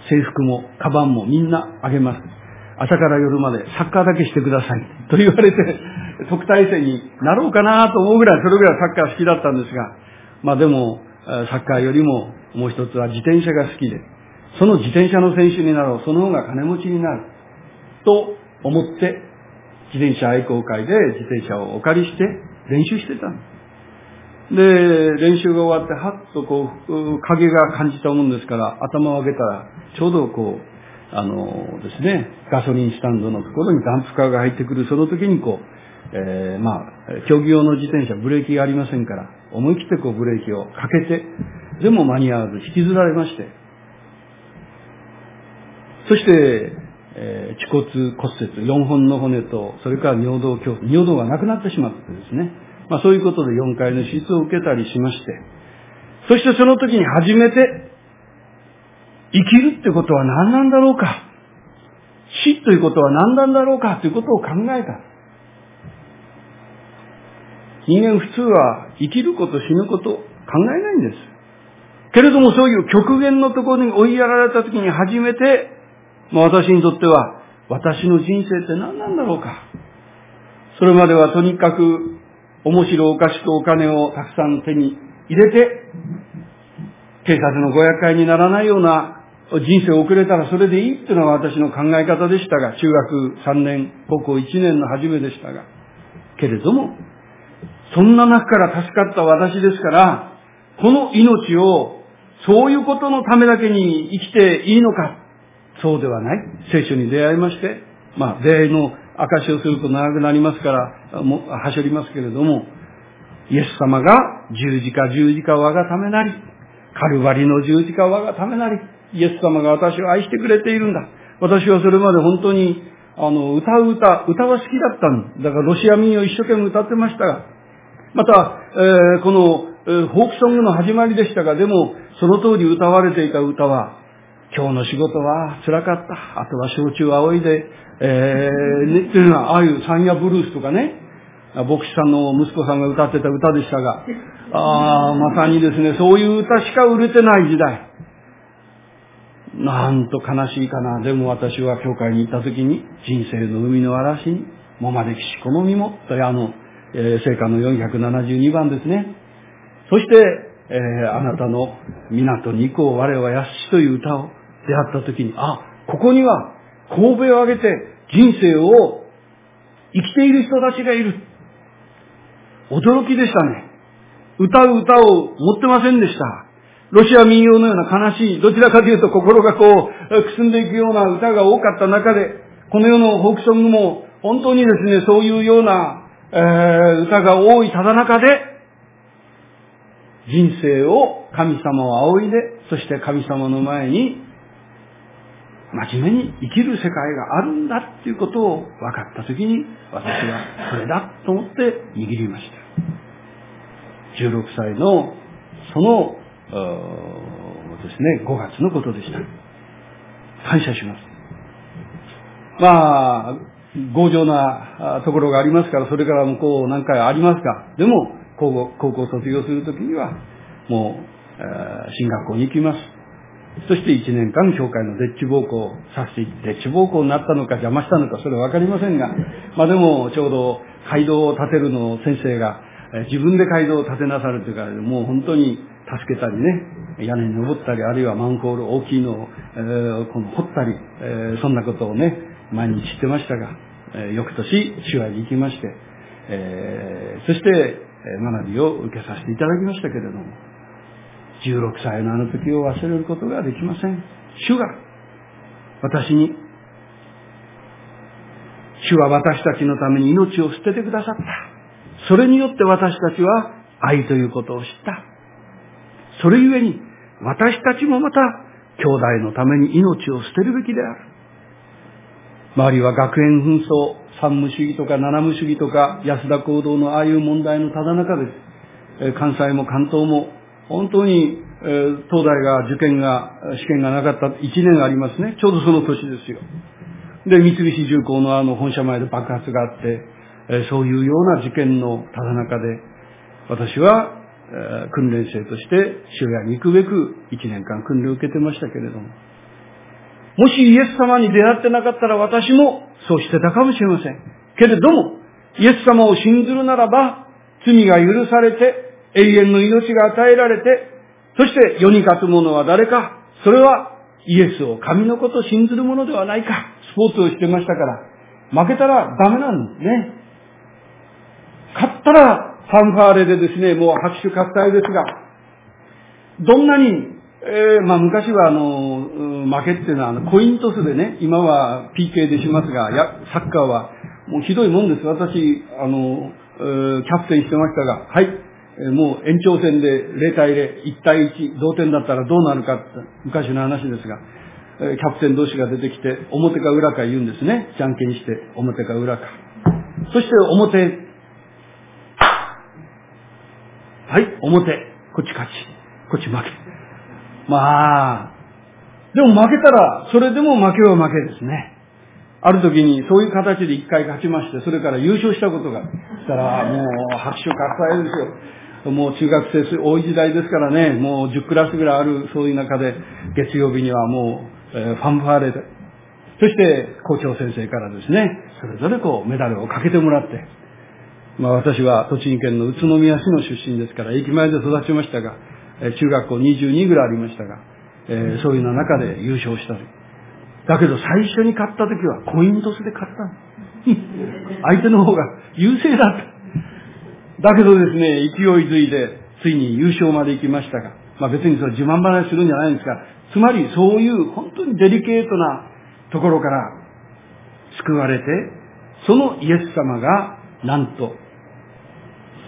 制服も、カバンもみんなあげます。朝から夜までサッカーだけしてください。と言われて、特待生になろうかなと思うぐらい、それぐらいサッカー好きだったんですが、まあでも、サッカーよりももう一つは自転車が好きで、その自転車の選手になろう、その方が金持ちになる。と思って、自転車愛好会で自転車をお借りして練習してたんです。で、練習が終わって、はっとこう、影が感じたもんですから、頭を上げたら、ちょうどこう、あのですね、ガソリンスタンドのところにダンプカーが入ってくる、その時にこう、えー、まあ、競技用の自転車、ブレーキがありませんから、思い切ってこうブレーキをかけて、でも間に合わず引きずられまして、そして、えー、恥骨骨折、4本の骨と、それから尿道鏡、尿道がなくなってしまってですね、まあそういうことで4回の手術を受けたりしまして、そしてその時に初めて、生きるってことは何なんだろうか、死ということは何なんだろうかということを考えた。人間普通は生きること死ぬこと考えないんです。けれどもそういう極限のところに追いやられた時に初めて、まあ、私にとっては私の人生って何なんだろうか。それまではとにかく面白おかしくお金をたくさん手に入れて、警察のご厄介にならないような人生を送れたらそれでいいっていうのが私の考え方でしたが、中学3年、高校1年の初めでしたが、けれども、そんな中から助かった私ですから、この命をそういうことのためだけに生きていいのか、そうではない。聖書に出会いまして、まあ、出会いの証をすると長くなりますから、もはしょりますけれども、イエス様が十字架十字架我がためなり、カルバリの十字架我がためなり、イエス様が私を愛してくれているんだ。私はそれまで本当に、あの、歌う歌、歌は好きだったんだからロシア民謡一生懸命歌ってましたが、また、えー、この、えー、フォークソングの始まりでしたが、でも、その通り歌われていた歌は、今日の仕事は辛かった。あとは焼酎仰いで、えー、ね、っていうのは、ああいうサンヤブルースとかね、牧師さんの息子さんが歌ってた歌でしたが、ああ、まさにですね、そういう歌しか売れてない時代。なんと悲しいかな。でも私は教会に行った時に、人生の海の嵐に、もまできしこの身も、というあの、えー、聖歌の472番ですね。そして、えー、あなたの港に行こう我はやしという歌を出会った時に、あ、ここには神戸を上げて人生を生きている人たちがいる。驚きでしたね。歌う歌を持ってませんでした。ロシア民謡のような悲しい、どちらかというと心がこう、くすんでいくような歌が多かった中で、この世のフォークソングも本当にですね、そういうような、えー、歌が多いただ中で、人生を神様を仰いで、そして神様の前に、真面目に生きる世界があるんだっていうことを分かったときに、私はそれだと思って握りました。16歳の、その、ですね、5月のことでした。感謝します。まあ、強情なところがありますから、それから向こう何回ありますが、でも、高校高校卒業するときには、もう、進学校に行きます。そして1年間教会のデッチ暴行させて、デッチ暴行になったのか邪魔したのかそれはわかりませんが、まあでもちょうど街道を建てるのを先生が自分で街道を建てなさるというか、もう本当に助けたりね、屋根に登ったり、あるいはマンホール大きいのを、えー、この掘ったり、えー、そんなことをね、毎日してましたが、翌年、手話に行きまして、えー、そして、学びを受けさせていただきましたけれども、16歳のあの時を忘れることができません。主が、私に、主は私たちのために命を捨ててくださった。それによって私たちは愛ということを知った。それゆえに、私たちもまた、兄弟のために命を捨てるべきである。周りは学園紛争、三無主義とか七無主義とか、安田行動のああいう問題のただ中です、関西も関東も、本当に、東大が受験が、試験がなかった1年ありますね。ちょうどその年ですよ。で、三菱重工のあの本社前で爆発があって、そういうような事件のただ中で、私は、訓練生として主屋に行くべく1年間訓練を受けてましたけれども、もしイエス様に出会ってなかったら私もそうしてたかもしれません。けれども、イエス様を信ずるならば、罪が許されて、永遠の命が与えられて、そして世に勝つ者は誰かそれはイエスを神のことを信ずる者ではないか。スポーツをしてましたから、負けたらダメなんですね。勝ったらファンファーレでですね、もう拍手喝采ですが、どんなにえー、まあ昔はあの、負けっていうのはあのコイントスでね、今は PK でしますが、や、サッカーはもうひどいもんです。私、あの、キャプテンしてましたが、はい、え、もう延長戦で0対0、1対1、同点だったらどうなるかって昔の話ですが、え、キャプテン同士が出てきて、表か裏か言うんですね。じゃんけんして、表か裏か。そして表、はい、表、こっち勝ち、こっち負け。まあ、でも負けたら、それでも負けは負けですね。ある時にそういう形で一回勝ちまして、それから優勝したことが、したらもう拍手喝采ですよ。もう中学生多い時代ですからね、もう10クラスぐらいあるそういう中で、月曜日にはもう、えー、ファンファーレで、そして校長先生からですね、それぞれこうメダルをかけてもらって、まあ私は栃木県の宇都宮市の出身ですから、駅前で育ちましたが、中学校22ぐらいありましたが、えー、そういうような中で優勝したり。だけど最初に勝った時はコイントスで勝った 相手の方が優勢だった。だけどですね、勢いづいて、ついに優勝まで行きましたが、まあ別にそれ自慢話するんじゃないんですが、つまりそういう本当にデリケートなところから救われて、そのイエス様が、なんと、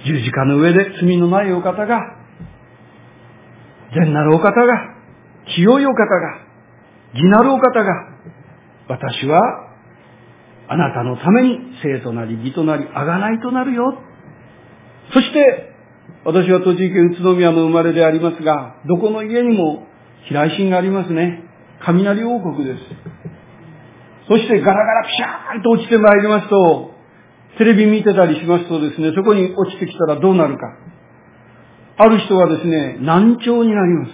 十字架の上で罪のないお方が善なるお方が、清いお方が、義なるお方が、私は、あなたのために生となり義となり、あがないとなるよ。そして、私は栃木県宇都宮の生まれでありますが、どこの家にも飛来神がありますね。雷王国です。そしてガラガラピシャーンと落ちてまいりますと、テレビ見てたりしますとですね、そこに落ちてきたらどうなるか。ある人はですね、難聴になります。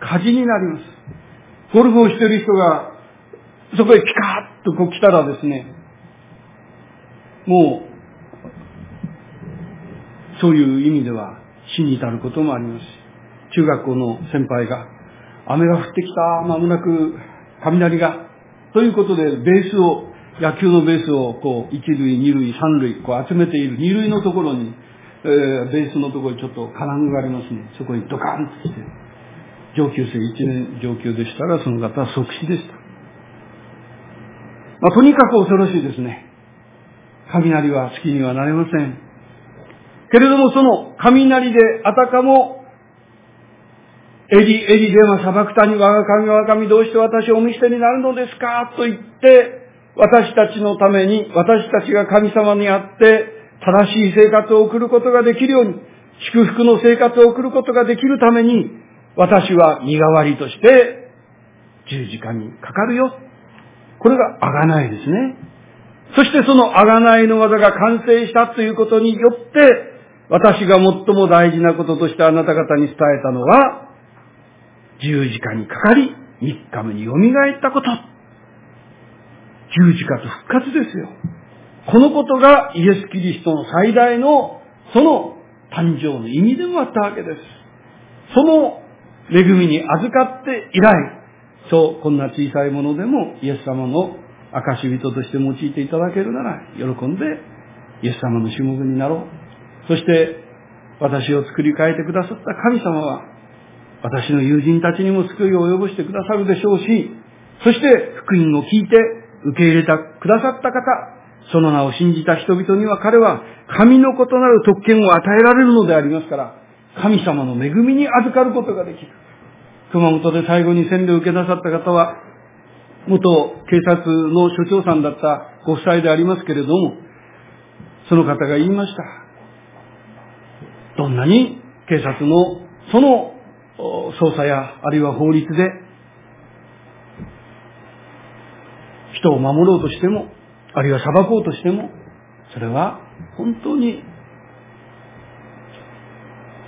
火事になります。ゴルフをしている人が、そこへピカーッとこう来たらですね、もう、そういう意味では死に至ることもあります。中学校の先輩が、雨が降ってきた、まもなく雷が、ということで、ベースを、野球のベースを、こう、一塁、二塁、三塁、こう集めている二塁のところに、えー、ベースのところにちょっと金具がありますね。そこにドカンとして、上級生1年上級でしたら、その方は即死でした。まあ、とにかく恐ろしいですね。雷は好きにはなれません。けれどもその雷であたかも、エリ、エリでは砂漠谷我が神我が神どうして私をお見捨てになるのですか？と言って、私たちのために、私たちが神様にあって、正しい生活を送ることができるように、祝福の生活を送ることができるために、私は身代わりとして十字架にかかるよ。これが贖いですね。そしてその贖いの技が完成したということによって、私が最も大事なこととしてあなた方に伝えたのは、十字架にかかり、三日目に蘇ったこと。十字架と復活ですよ。このことがイエス・キリストの最大の、その誕生の意味でもあったわけです。その恵みに預かって以来、そう、こんな小さいものでもイエス様の証人として用いていただけるなら、喜んでイエス様の種目になろう。そして、私を作り変えてくださった神様は、私の友人たちにも救いを及ぼしてくださるでしょうし、そして福音を聞いて受け入れた、くださった方、その名を信じた人々には彼は神の異なる特権を与えられるのでありますから、神様の恵みに預かることができる。熊本で最後に洗礼を受けなさった方は、元警察の所長さんだったご夫妻でありますけれども、その方が言いました。どんなに警察のその捜査やあるいは法律で人を守ろうとしても、あるいは裁こうとしても、それは本当に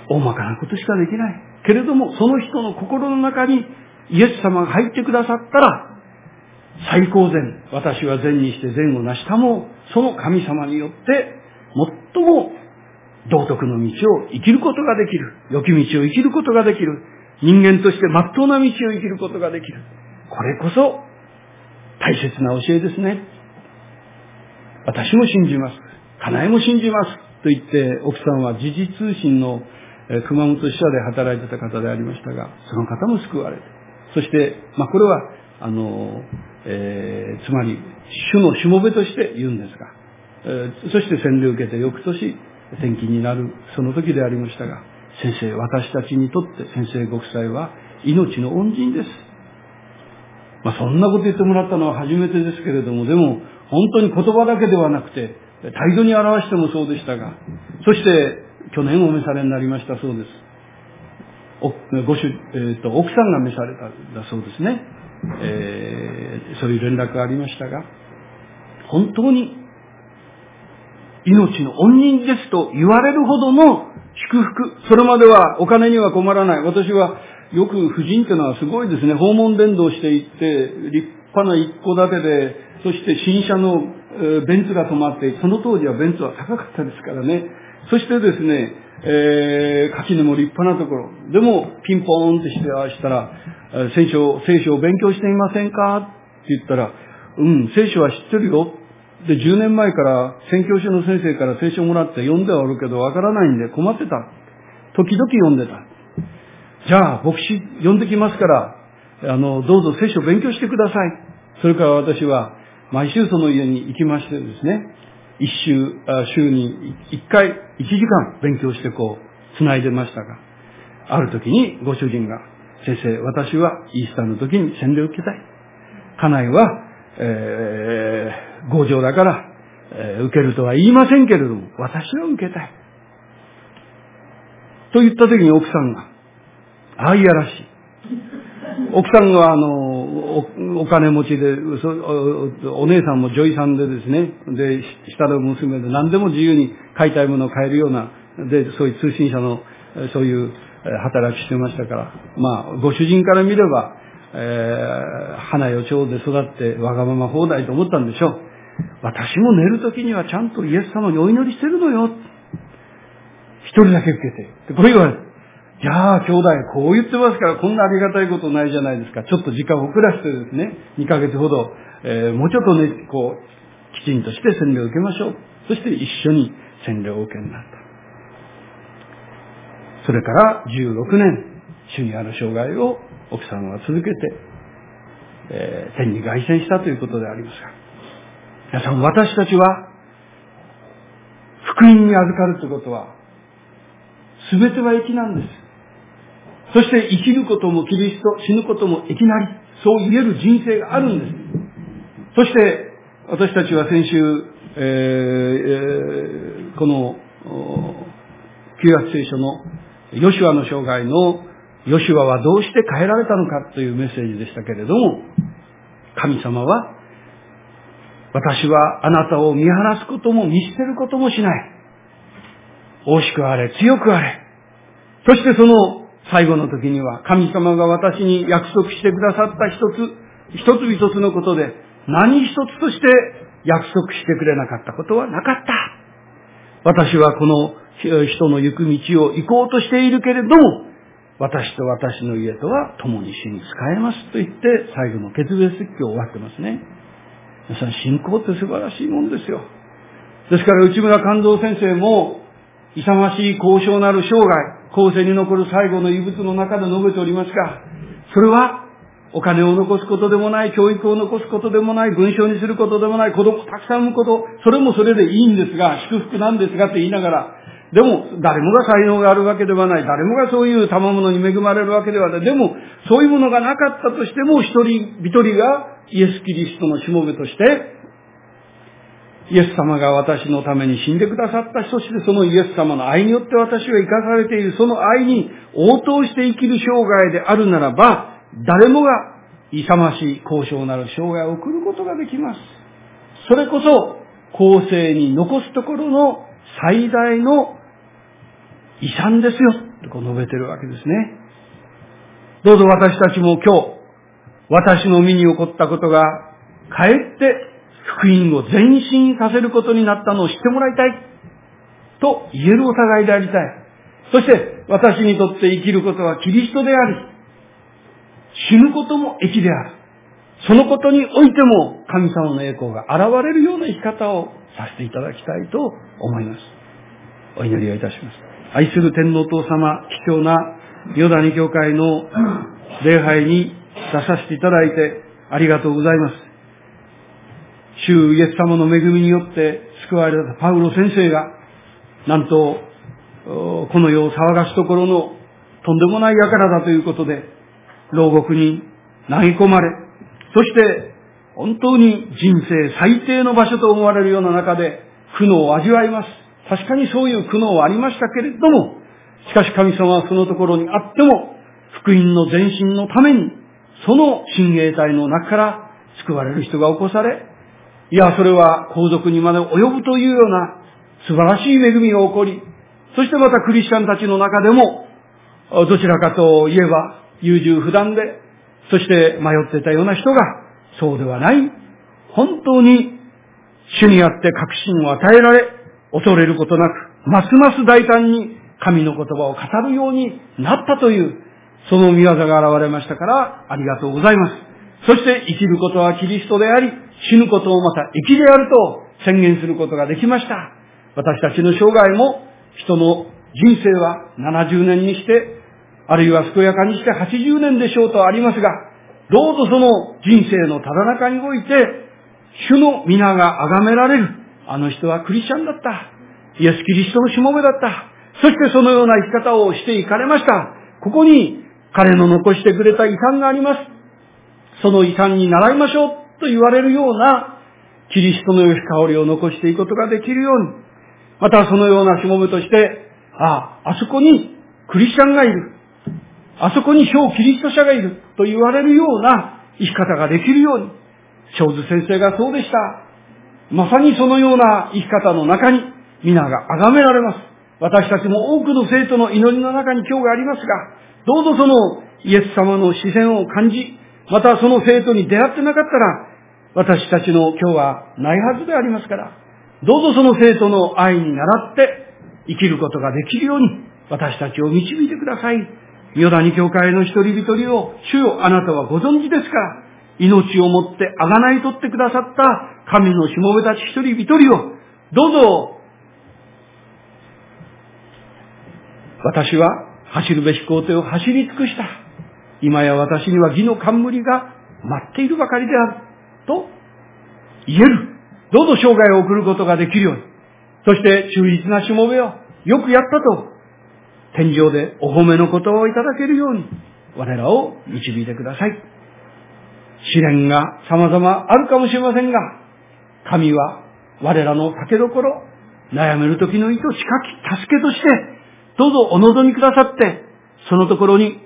大まかなことしかできない。けれども、その人の心の中にイエス様が入ってくださったら、最高善、私は善にして善を成したも、その神様によって、最も道徳の道を生きることができる。良き道を生きることができる。人間として真っ当な道を生きることができる。これこそ大切な教えですね。私も信じます。家内も信じます。と言って、奥さんは時事通信の熊本支社で働いてた方でありましたが、その方も救われて。そして、まあ、これは、あの、えー、つまり、主のしもべとして言うんですが、えー、そして洗礼を受けて翌年、転勤になる、その時でありましたが、先生、私たちにとって先生ご夫妻は命の恩人です。まあ、そんなこと言ってもらったのは初めてですけれども、でも、本当に言葉だけではなくて、態度に表してもそうでしたが、そして、去年お召されになりましたそうです。ご主、えーと、奥さんが召されたんだそうですね。えー、そういう連絡がありましたが、本当に命の恩人ですと言われるほどの祝福。それまではお金には困らない。私はよく婦人っていうのはすごいですね。訪問伝道していって、立派な一戸建てで、そして新車のベンツが止まって、その当時はベンツは高かったですからね。そしてですね、えー、垣根も立派なところ。でも、ピンポーンってしてあしたら、聖書、聖書を勉強していませんか？って言ったら、うん、聖書は知ってるよ。で、10年前から宣教師の先生から聖書をもらって読んではおるけどわからないんで困ってた。時々読んでた。じゃあ、牧師呼んできますから、あの、どうぞ聖書を勉強してください。それから私は、毎週その家に行きましてですね、一週、週に一回、一時間勉強してこう、繋いでましたが、ある時にご主人が、先生、私はイースターの時に洗礼を受けたい。家内は、えー、強情だから、えー、受けるとは言いませんけれども、私は受けたい。と言った時に奥さんが、ああいやらしい。奥さんは、あの、お金持ちでお、お姉さんも女医さんでですね、で、下の娘で何でも自由に買いたいものを買えるような、で、そういう通信社の、そういう働きしてましたから、まあ、ご主人から見れば、えー、花よ蝶で育ってわがまま放題と思ったんでしょう。私も寝るときにはちゃんとイエス様にお祈りしてるのよ。一人だけ受けて。これ言われる。じゃあ、兄弟、こう言ってますから、こんなありがたいことないじゃないですか。ちょっと時間を遅らせてですね、2ヶ月ほど、えー、もうちょっとね、こう、きちんとして洗礼を受けましょう。そして一緒に洗礼を受けになった。それから16年、主にある生涯を奥さんは続けて、えー、天に凱旋したということでありますが、皆さん、私たちは、福音に預かるということは、すべては益なんです。そして生きることもキリスト、死ぬこともいきなり、そう言える人生があるんです。そして、私たちは先週、えー、この、旧約聖書のヨシュアの生涯のヨシュアはどうして変えられたのかというメッセージでしたけれども、神様は、私はあなたを見放すことも見捨てることもしない。大しくあれ、強くあれ。そしてその最後の時には、神様が私に約束してくださった一つ、一つ一つのことで、何一つとして約束してくれなかったことはなかった。私はこの人の行く道を行こうとしているけれども、私と私の家とは共に死に仕えますと言って、最後の決別説教を終わってますね。皆さん、信仰って素晴らしいもんですよ。ですから、内村勘三先生も、勇ましい交渉なる生涯、後世に残る最後の遺物の中で述べておりますが、それは、お金を残すことでもない、教育を残すことでもない、文章にすることでもない、子供をたくさん産むこと、それもそれでいいんですが、祝福なんですがと言いながら、でも、誰もが才能があるわけではない。誰もがそういう賜物に恵まれるわけではない。でも、そういうものがなかったとしても、一人一人がイエス・キリストのしもべとして、イエス様が私のために死んでくださったそしてそのイエス様の愛によって私は生かされている、その愛に応答して生きる生涯であるならば、誰もが勇ましい交渉なる生涯を送ることができます。それこそ、後世に残すところの最大の遺産ですよ、とこう述べてるわけですね。どうぞ私たちも今日、私の身に起こったことが、かえって福音を前進させることになったのを知ってもらいたい。と言えるお互いでありたい。そして、私にとって生きることはキリストであり、死ぬことも益である。そのことにおいても神様の栄光が現れるような生き方をさせていただきたいと思います。お祈りをいたします。愛する天皇父様、貴重なヨダニ教会の礼拝に出させていただいてありがとうございます。主イエス様の恵みによって救われたパウロ先生が、なんと、この世を騒がすところのとんでもない輩だということで、牢獄に投げ込まれ、そして本当に人生最低の場所と思われるような中で苦悩を味わいます。確かにそういう苦悩はありましたけれども、しかし神様はそのところにあっても、福音の前進のために、その親衛隊の中から救われる人が起こされ、いや、それは皇族にまで及ぶというような素晴らしい恵みが起こり、そしてまたクリスチャンたちの中でも、どちらかと言えば優柔不断で、そして迷ってたような人が、そうではない、本当に主にあって確信を与えられ、恐れることなく、ますます大胆に神の言葉を語るようになったという、その見業が現れましたから、ありがとうございます。そして生きることはキリストであり、死ぬこともまた生きであると宣言することができました。私たちの生涯も人の人生は70年にして、あるいは健やかにして80年でしょうとありますが、どうぞその人生のただ中において、主の皆が崇められる。あの人はクリスチャンだった。イエス・キリストのしもべだった。そしてそのような生き方をしていかれました。ここに彼の残してくれた遺産があります。その遺産に習いましょうと言われるようなキリストの良し香りを残していくことができるように、またそのようなしもべとして、ああ、あそこにクリスチャンがいる。あそこに小キリスト者がいると言われるような生き方ができるように、小津先生がそうでした。まさにそのような生き方の中に皆が崇められます。私たちも多くの生徒の祈りの中に今日がありますが、どうぞそのイエス様の視線を感じ、またその生徒に出会ってなかったら、私たちの今日はないはずでありますから、どうぞその生徒の愛に倣って生きることができるように、私たちを導いてください。ヨダニ教会の一人一人を、主よあなたはご存知ですから、命をもって贖い取ってくださった神のしもべたち一人一人を、どうぞ、私は走るべき工程を走り尽くした。今や私には義の冠が待っているばかりである。と言える。どうぞ生涯を送ることができるように。そして忠実なしもべをよくやったと、天井でお褒めの言葉をいただけるように、我らを導いてください。試練が様々あるかもしれませんが、神は我らの酒どころ、悩める時の糸近き助けとして、どうぞお望みくださって、そのところに、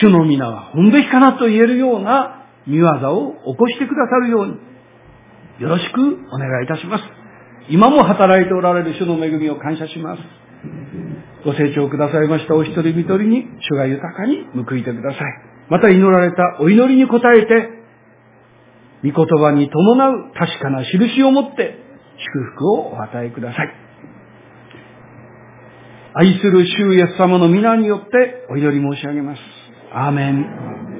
主の皆は本べきかなと言えるような見業を起こしてくださるように、よろしくお願いいたします。今も働いておられる主の恵みを感謝します。ご成長くださいましたお一人一人に主が豊かに報いてください。また祈られたお祈りに応えて、御言葉に伴う確かな印を持って祝福をお与えください。愛する主イエス様の皆によってお祈り申し上げます。アーメン。